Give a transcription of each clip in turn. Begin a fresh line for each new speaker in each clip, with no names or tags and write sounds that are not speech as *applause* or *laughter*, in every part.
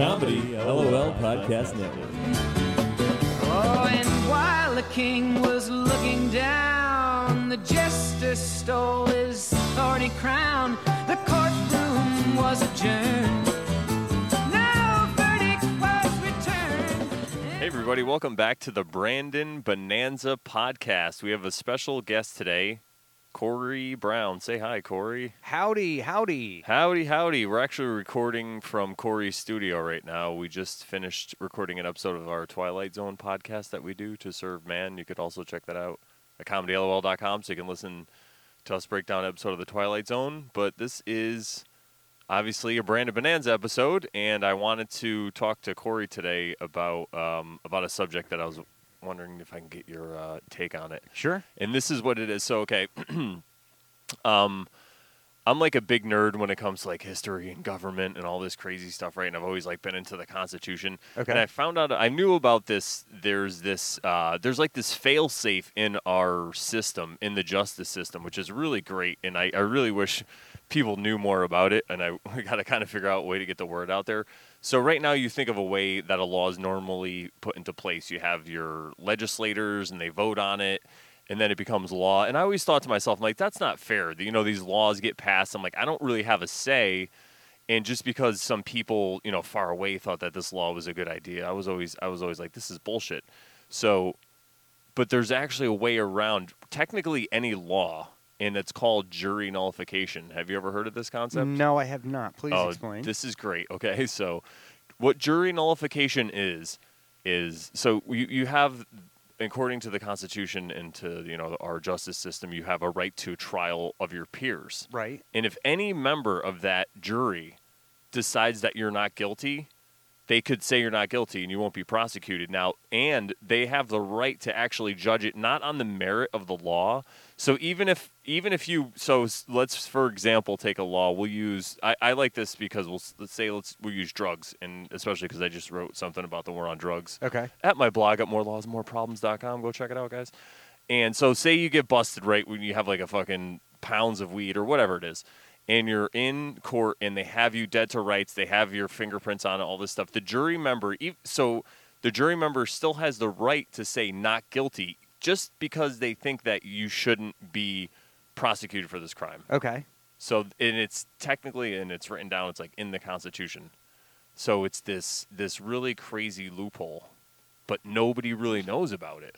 Comedy LOL Podcast Network.
Oh, and while the king was looking down, the jester stole his thorny crown. The courtroom was adjourned. No verdict was returned.
Hey, everybody, welcome back to the Brandon Bonanza podcast. We have a special guest today, Corey Brown. Say hi, Corey.
Howdy, howdy.
Howdy, howdy. We're actually recording from Corey's studio right now. We just finished recording an episode of our Twilight Zone podcast that we do to serve man. You could also check that out at comedylol.com so you can listen to us break down an episode of the Twilight Zone. But this is obviously a Brandon Bonanza episode, and I wanted to talk to Corey today about um, about a subject that I was wondering if I can get your uh, take on it.
Sure.
And this is what it is. So okay, *clears throat* um, I'm like a big nerd when it comes to like history and government and all this crazy stuff, right? And I've always like been into the Constitution.
Okay.
And I found out I knew about this. There's this. Uh, there's like this fail safe in our system, in the justice system, which is really great. And I, I really wish people knew more about it. And I *laughs* got to kind of figure out a way to get the word out there. So right now, you think of a way that a law is normally put into place. You have your legislators, and they vote on it, and then it becomes law. And I always thought to myself, I'm like, that's not fair. You know, these laws get passed. I'm like, I don't really have a say. And just because some people, you know, far away thought that this law was a good idea, I was always, I was always like, this is bullshit. So, but there's actually a way around technically any law, and it's called jury nullification. Have you ever heard of this concept?
No, I have not. Please
oh,
explain.
This is great. Okay, *laughs* so what jury nullification is is so you you have according to the Constitution and to you know our justice system, you have a right to trial of your peers.
right.
And if any member of that jury decides that you're not guilty, they could say you're not guilty and you won't be prosecuted. Now, and they have the right to actually judge it not on the merit of the law. So even if even if you so let's for example take a law, we'll use I, I like this because we'll let's say let's we'll use drugs and especially because I just wrote something about the war on drugs
Okay.
at my blog at morelawsmoreproblems.com. Go check it out, guys. And so, say you get busted, right, when you have like a fucking pounds of weed or whatever it is, and you're in court and they have you dead to rights, they have your fingerprints on it, all this stuff. The jury member, so the jury member still has the right to say not guilty just because they think that you shouldn't be prosecuted for this crime.
Okay.
So, and it's technically, and it's written down, it's like in the Constitution. So it's this this really crazy loophole, but nobody really knows about it.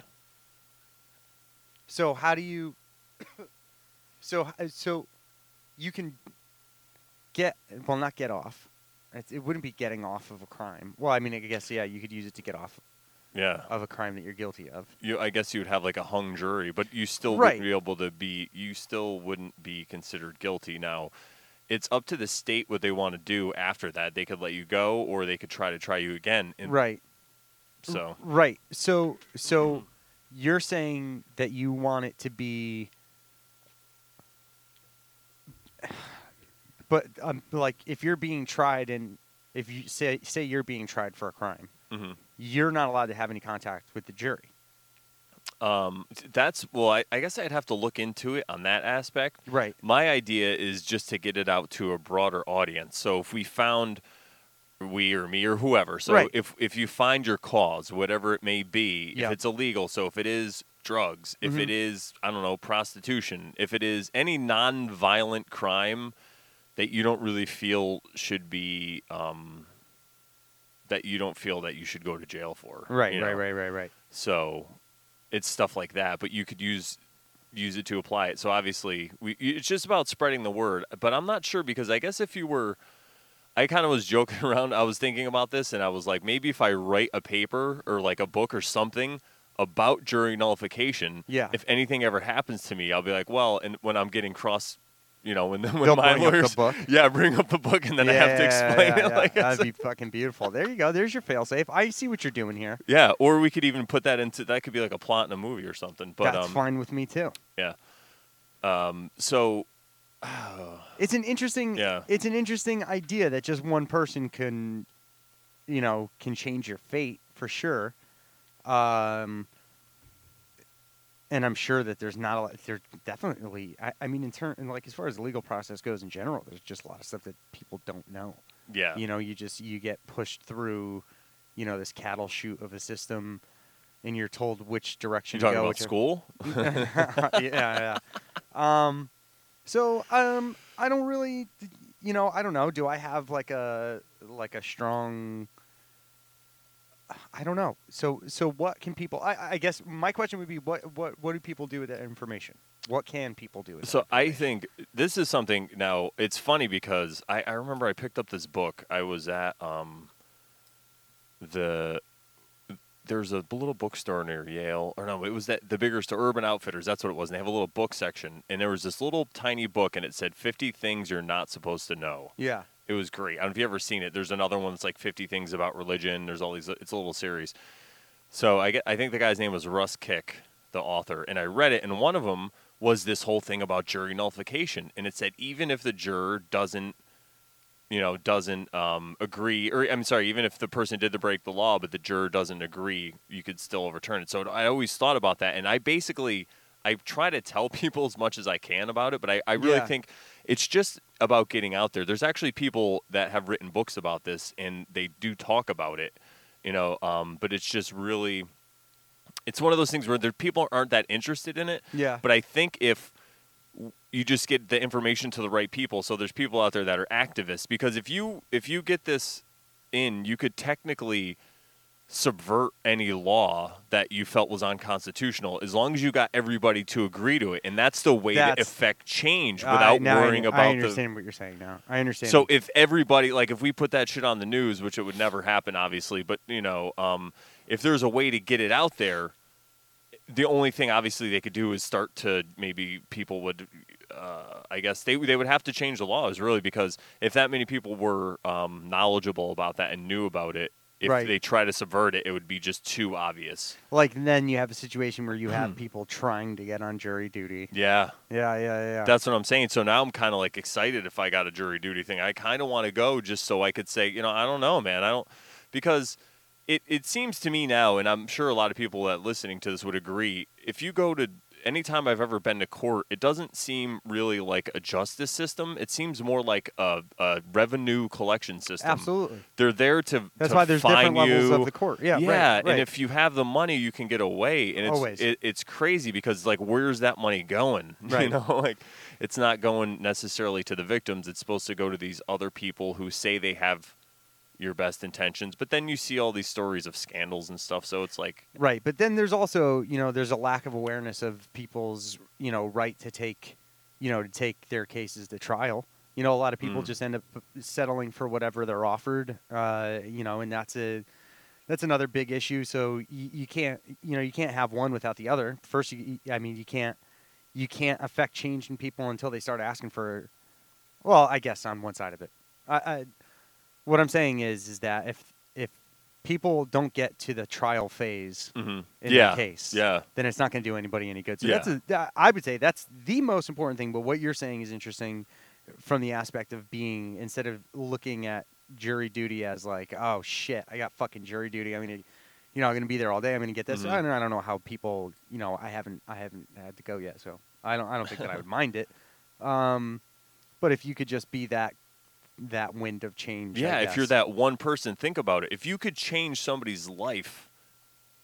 So how do you? *coughs* so so, you can get well, not get off. It, it wouldn't be getting off of a crime. Well, I mean, I guess yeah, you could use it to get off
Yeah,
of a crime that you're guilty of.
you. I guess you would have like a hung jury, but you still
Right.
wouldn't be able to be. You still wouldn't be considered guilty. Now, it's up to the state what they want to do after that. They could let you go, or they could try to try you again. And
right.
So
Right. So so you're saying that you want it to be *sighs* but um, like if you're being tried and if you say say you're being tried for a crime,
mhm.
You're not allowed to have any contact with the jury.
um, that's well. I, I guess I'd have to look into it on that aspect.
Right.
My idea is just to get it out to a broader audience. So if we found we or me or whoever, so
Right.
if if you find your cause, whatever it may be,
Yeah.
if it's illegal, so if it is drugs, if it
Mhm.
is I don't know prostitution, if it is any non-violent crime that you don't really feel should be um, that you don't feel that you should go to jail for,
Right,
you
right,
know?
right, right, right.
So it's stuff like that, but you could use use it to apply it. So obviously, we it's just about spreading the word. But I'm not sure because I guess if you were I kind of was *laughs* joking around. I was thinking about this and I was like maybe if I write a paper or like a book or something about jury nullification,
Yeah.
if anything ever happens to me, I'll be like, well, and when I'm getting cross you know, when, when
They'll
my
bring up the
lawyers,
book? *laughs*
yeah, bring up the book, and then I have to explain
yeah,
it.
yeah. *laughs*
Like,
That'd be fucking beautiful. There you go. There's your failsafe. I see what you're doing here.
yeah, or we could even put that into that could be like a plot in a movie or something. But
That's
um,
fine with me too.
Yeah. Um, so, *sighs*
It's an interesting.
Yeah.
It's an interesting idea that just one person can, you know, can change your fate for sure. Um, and I'm sure that there's not a lot. There definitely. I, I mean, in turn, and like as far as the legal process goes in general, there's just a lot of stuff that people don't know.
Yeah.
You know, you just you get pushed through, you know, this cattle chute of a system, and you're told which direction
You
to
talking
go.
about school? *laughs*
yeah, yeah. Um, so um, I don't really, you know, I don't know. Do I have like a like a strong? I don't know. So so what can people? I I guess my question would be what what what do people do with that information? What can people do with?
So I think this is something. Now it's funny because I, I remember I picked up this book. I was at um, the there's a little bookstore near Yale, or no, it was that the bigger store, Urban Outfitters. That's what it was. And they have a little book section, and there was this little tiny book, and it said 50 things you're not supposed to know.
Yeah.
It was great. I don't know if you've ever seen it. There's another one that's like 50 things about religion. There's all these. It's a little series. So I get. I think the guy's name was Russ Kick, the author, and I read it, and one of them was this whole thing about jury nullification, and it said even if the juror doesn't, you know, doesn't um, agree, or I'm sorry, even if the person did the break the law, but the juror doesn't agree, you could still overturn it. So I always thought about that, and I basically. I try to tell *laughs* people as much as I can about it, but I, I really
Yeah.
think it's just about getting out there. There's actually people that have written books about this, and they do talk about it, you know. Um, but it's just really, it's one of those things where there people aren't that interested in it.
Yeah.
But I think if you just get the information to the right people, so there's people out there that are activists, because if you if you get this in, you could technically subvert any law that you felt was unconstitutional as long as you got everybody to agree to it and that's the way to
That's-
affect change without
I-
worrying
I,
about the
understand what you're saying now. I understand.
so if everybody like if we put that shit on the news, which it would never happen, obviously, but you know, um, if there's a way to get it out there, the only thing obviously they could do is start to maybe people would, uh, I guess they they would have to change the laws really because if that many people were um, knowledgeable about that and knew about it, if
Right.
they try to subvert it, it would be just too obvious.
like then you have a situation where you
Hmm.
have people trying to get on jury duty.
Yeah.
Yeah, yeah, yeah.
That's what I'm saying. So now I'm kind of like excited if I got a jury duty thing. I kind of want to go just so I could say, you know, I don't know, man. I don't because it it seems to me now, and I'm sure a lot of people that listening to this would agree. If you go to anytime I've ever been to court, it doesn't seem really like a justice system. It seems more like a, a revenue collection system.
Absolutely.
They're there to
That's
to
why there's different levels of the court. Yeah,
yeah.
right.
And if you have the money, you can get away. And it's
Always.
It, it's crazy because like, where's that money going? Right. *laughs* You
Right.
know, *laughs* like it's not going necessarily to the victims. It's supposed to go to these other people who say they have your best intentions. But then you see all these stories of scandals and stuff. So it's like,
Right, but then there's also you know there's a lack of awareness of people's you know right to take you know to take their cases to trial. You know, a lot of people
Mm.
just end up settling for whatever they're offered. Uh, you know, and that's a that's another big issue. So you, you can't you know you can't have one without the other. First, you, I mean, you can't you can't affect change in people until they start asking for. Well, I guess on one side of it, I, I what I'm saying is is that if if people don't get to the trial phase
mhm.
in
yeah,
the case,
yeah,
then it's not going to do anybody any good. So
Yeah.
that's a, I would say that's the most important thing. But what you're saying is interesting from the aspect of being instead of looking at jury duty as like, oh shit, I got fucking jury duty. I'm gonna, you know, I'm gonna be there all day. I'm gonna get this.
Mhm.
I, don't, I don't know how people, you know, I haven't I haven't had to go yet, so I don't I don't think that I would mind it. Um, but if you could just be that that wind of change, I
yeah. If you're that one person, think about it. If you could change somebody's life.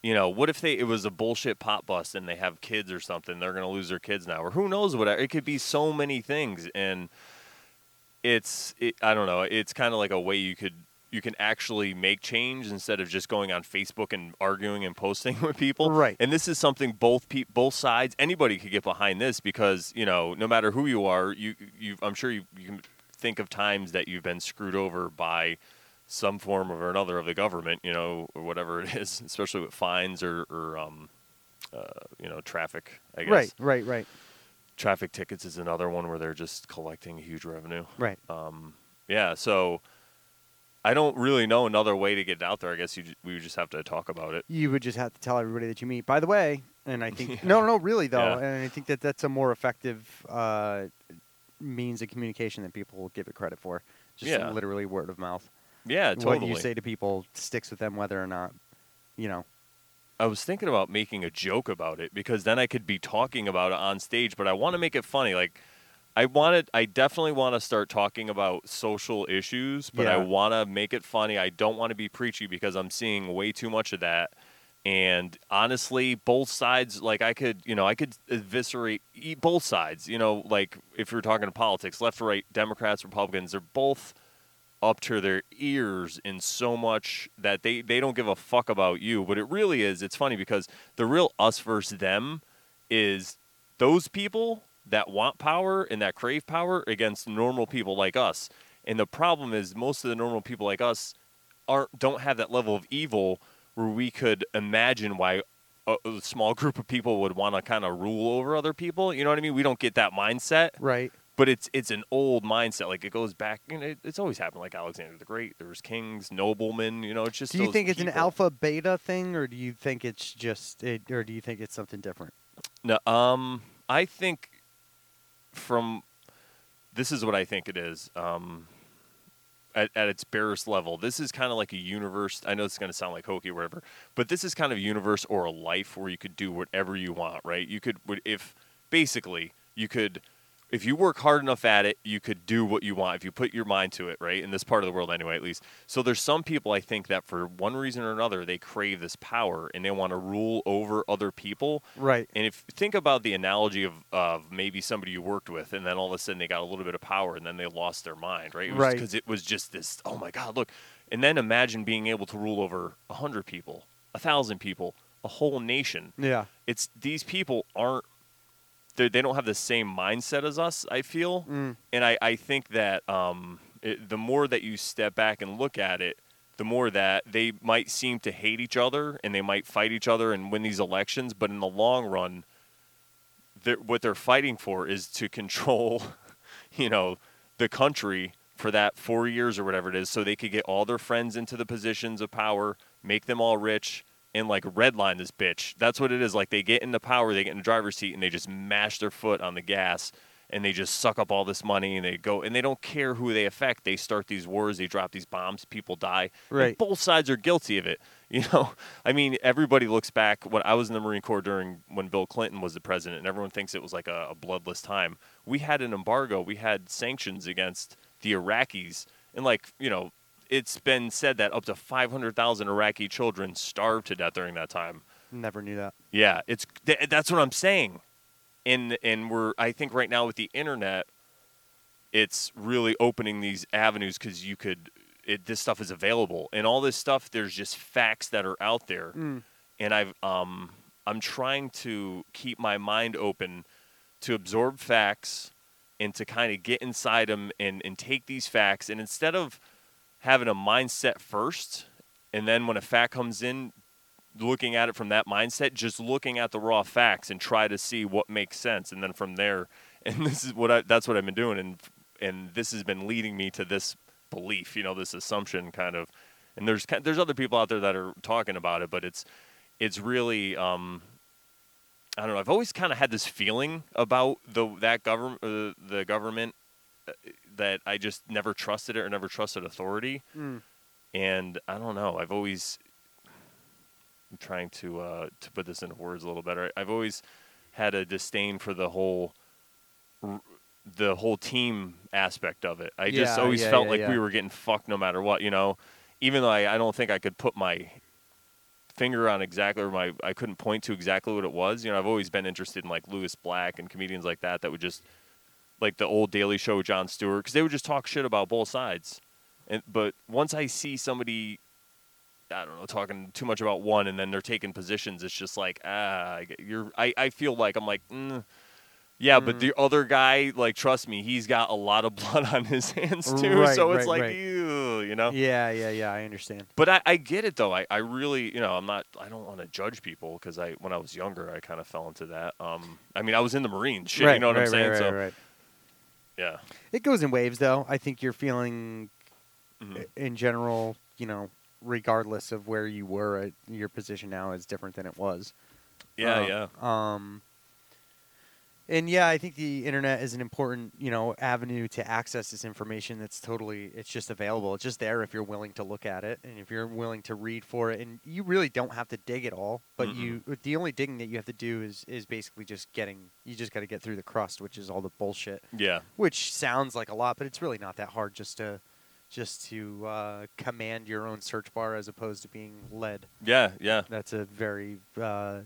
You know, what if they it was a bullshit pot bust and they have kids or something? They're gonna lose their kids now, or who knows? Whatever. It could be so many things, and it's it, I don't know. It's kind of like a way you could you can actually make change instead of just going on Facebook and arguing and posting *laughs* with people.
Right.
And this is something both pe- both sides anybody could get behind this because you know no matter who you are, you you I'm sure you, you can think of times that you've been screwed over by some form or another of the government, you know, or whatever it *laughs* is, especially with fines or, or um, uh, you know, traffic. I guess
right, right, right,
traffic tickets is another one where they're just collecting huge revenue.
right.
Um, yeah, so I don't really know another way to get it out there. I guess you, we would just have to talk about it.
you would just have to tell everybody that you meet. By the way, and I *laughs* think no, no, really though,
Yeah.
and I think that that's a more effective uh, means of communication than people will give it credit for. Just
Yeah.
literally word of mouth.
Yeah, totally.
What you say to people sticks with them, whether or not, you know.
I was thinking about making a joke about it because then I could be talking about it on stage, but I want to make it funny. Like, I wanted, I definitely want to start talking about social issues, but I want to make it funny. I don't want to be preachy because I'm seeing way too much of that. And honestly, both sides, like I could, you know, I could eviscerate both sides. You know, like if you're talking to politics, left or right, Democrats, Republicans, they're both up to their ears in so much that they, they don't give a fuck about you. But it really is. It's funny because the real us versus them is those people that want power and that crave power against normal people like us. And the problem is most of the normal people like us aren't don't have that level of evil where we could imagine why a, a small group of people would want to kind of rule over other people. You know what I mean? We don't get that mindset
Right.
but it's it's an old mindset. Like it goes back. You know, it, it's always happened. Like Alexander the Great, there was kings, noblemen. You know, it's just.
Do you think it's an alpha beta thing, or do you think it's just, it, or do you think it's something different?
No, um, I think from this is what I think it is. Um, at, at its barest level, this is kind of like a universe. I know it's going to sound like hokey or whatever, but this is kind of a universe or a life where you could do whatever you want, right? You could, if basically you could, if you work hard enough at it, you could do what you want if you put your mind to it, right? In this part of the world, anyway, at least. So there's some people I think that for one reason or another they crave this power and they want to rule over other people.
Right.
And if think about the analogy of, of maybe somebody you worked with, and then all of a sudden they got a little bit of power, and then they lost their mind, right? It was
Right.
Because it was just this. Oh my God, look! And then imagine being able to rule over a hundred people, a thousand people, a whole nation.
Yeah.
It's these people aren't. They they don't have the same mindset as us. I feel,
Mm.
and I I think that um, it, the more that you step back and look at it, the more that they might seem to hate each other and they might fight each other and win these elections, but in the long run, they're, what they're fighting for is to control, *laughs* you know, the country for that four years or whatever it is, so they could get all their friends into the positions of power, make them all rich, and like redline this bitch. That's what it is. Like they get into power, they get in the driver's seat, and they just mash their foot on the gas, and they just suck up all this money, and they go, and they don't care who they affect. They start these wars, they drop these bombs, people die. And
Right.
both sides are guilty of it. *laughs* You know, I mean, everybody looks back when I was in the Marine Corps during when Bill Clinton was the president, and everyone thinks it was like a, a bloodless time. We had an embargo, we had sanctions against the Iraqis, and like you know, it's been said that up to 500,000 Iraqi children starved to death during that time.
Never knew that.
Yeah, it's th- that's what I'm saying. And and we're I think right now with the internet it's really opening these avenues cuz you could it, this stuff is available and all this stuff there's just facts that are out there.
Mm.
And I've um I'm trying to keep my mind open to absorb facts and to kind of get inside them and, and take these facts and instead of having a mindset first and then when a fact comes in looking at it from that mindset just looking at the raw facts and try to see what makes sense and then from there *laughs* and this is what I, that's what I've been doing and and this has been leading me to this belief you know this assumption kind of and there's there's other people out there that are talking about it but it's it's really um I don't know I've always kind of had this feeling about the that government uh, the government uh, that I just never trusted it or never trusted authority
Mm.
and I don't know. I've always I'm trying to uh, to put this into words a little better. I've always had a disdain for the whole the whole team aspect of it. I just always
yeah,
felt
yeah,
like
yeah.
we were getting fucked no matter what, you know. Even though I, I don't think I could put my finger on exactly or my I couldn't point to exactly what it was. You know, I've always been interested in like Lewis Black and comedians like that that would just like the old Daily Show with Jon Stewart because they would just talk shit about both sides. And but once I see somebody, I don't know, talking too much about one and then they're taking positions, it's just like ah, I you're. I, I feel like I'm like. Mm, yeah, but
Mhm.
the other guy, like, trust me, he's got a lot of *laughs* blood on his hands too.
Right,
so it's
right,
like,
right.
ew, you know.
Yeah, yeah, yeah. I understand.
But I, I get it though. I, I really, you know, I'm not. I don't want to judge people because I, when I was younger, I kind of fell into that. Um, I mean, I was in the Marines. Shit, you know what I'm saying?
Right,
so
right, right.
Yeah.
It goes in waves, though. I think you're feeling,
Mhm.
in general, you know, regardless of where you were, at, your position now is different than it was.
Yeah,
Um,
yeah.
Um, And yeah, I think the internet is an important, you know, avenue to access this information. That's totally, it's just available. It's just there if you're willing to look at it and if you're willing to read for it. And you really don't have to dig it all, but you, the only digging that you have to do is is basically just getting. You just got to get through the crust, which is all the bullshit.
Yeah.
Which sounds like a lot, but it's really not that hard. Just to, just to uh, command your own search bar as opposed to being led.
Yeah. Yeah.
That's a very uh,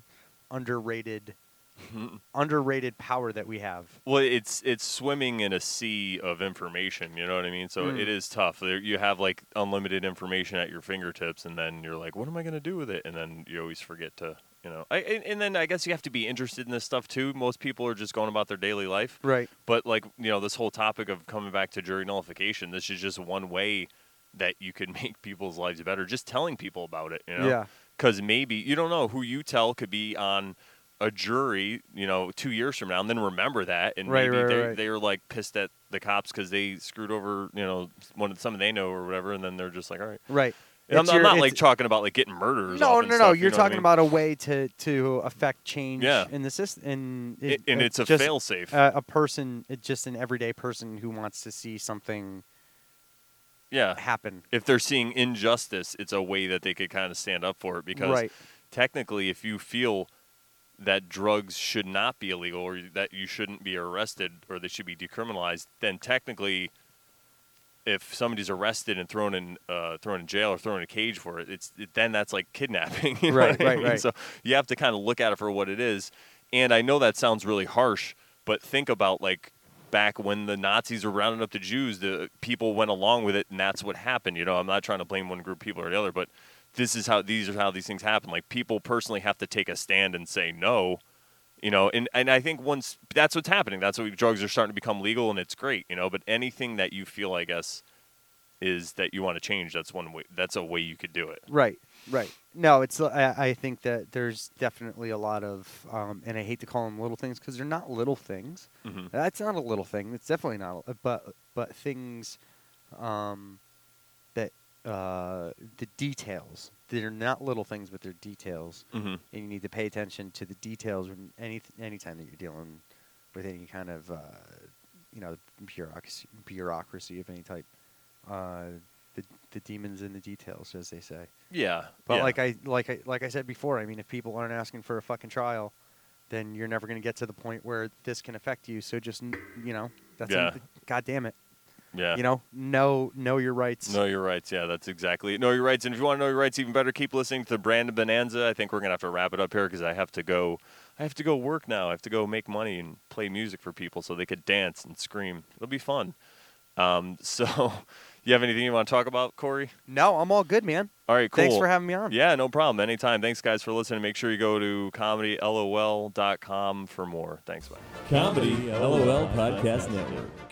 underrated, *laughs* underrated power that we have.
Well, it's it's swimming in a sea of information. You know what I mean? So
Mm.
it is tough. There, you have like unlimited information at your fingertips, and then you're like, "What am I going to do with it?" And then you always forget to, you know. I, and, and then I guess you have to be interested in this stuff too. Most people are just going about their daily life.
Right.
But like you know, this whole topic of coming back to jury nullification, this is just one way that you can *laughs* make people's lives better. Just telling people about it. You know?
Yeah.
Because maybe you don't know who you tell could be on a jury, you know, two years from now, and then remember that, and
Right,
maybe
right,
they
right.
they are like pissed at the cops because they screwed over, you know, one of something they know or whatever, and then they're just like, all right.
Right.
And I'm,
It's
I'm not like talking about like getting murders.
No, no, no.
stuff, you
You're
know what I
talking
mean?
about a way to to affect change
Yeah.
in the system, and
It- and it's a fail safe.
A, a person, uh, just an everyday person who wants to see something
yeah.
happen.
If they're seeing injustice, it's a way that they could kind of stand up for it because technically, if you feel that drugs should not be illegal or that you shouldn't be arrested or they should be decriminalized, then technically, if somebody's arrested and thrown in uh, thrown in jail or thrown in a cage for it, it's it, then that's like kidnapping. *laughs* you know
Right,
what I
right,
mean?
right.
So you have to kind of look at it for what it is. And I know that sounds really harsh, but think about like back when the Nazis were rounding up the Jews, the people went along with it, and that's what happened. You know, I'm not trying to blame one group of people or the other, but this is how these are how these things happen. Like people personally have to take a stand and say no. You know, and, and I think once that's what's happening. That's what drugs are starting to become legal, and it's great. You know, but anything that you feel, I guess, is that you want to change. That's one way. That's a way you could do it.
Right. Right. No, it's. I, I think that there's definitely a lot of, um, and I hate to call them little things because they're not little things.
Mhm.
That's not a little thing. It's definitely not. a- But but things, um, uh, the details. They're not little things, but they're details.
Mm-hmm.
and you need to pay attention to the details when any anytime that you're dealing with any kind of uh, you know bureaucracy bureaucracy of any type. Uh, the the demons in the details, as they say.
Yeah,
But
yeah.
like I like I like I said before, I mean, if people aren't asking for a fucking trial, then you're never going to get to the point where this can affect you. So just you know, that's
Yeah.
God damn it.
Yeah,
You know, know know your rights.
Know your rights. Yeah, that's exactly it. Know your rights. And if you want to know your rights even better, keep listening to the Brandon Bonanza. I think we're gonna have to wrap it up here because I have to go. I have to go work now. I have to go make money and play music for people so they could dance and scream. It'll be fun. Um, *laughs* so, you have anything you want to talk about, Corey?
No, I'm all good, man.
All right, cool.
Thanks for having me on.
Yeah, no problem. Anytime. Thanks, guys, for listening. Make sure you go to comedylol.com for more. Thanks, bye.
Comedy LOL Podcast Network.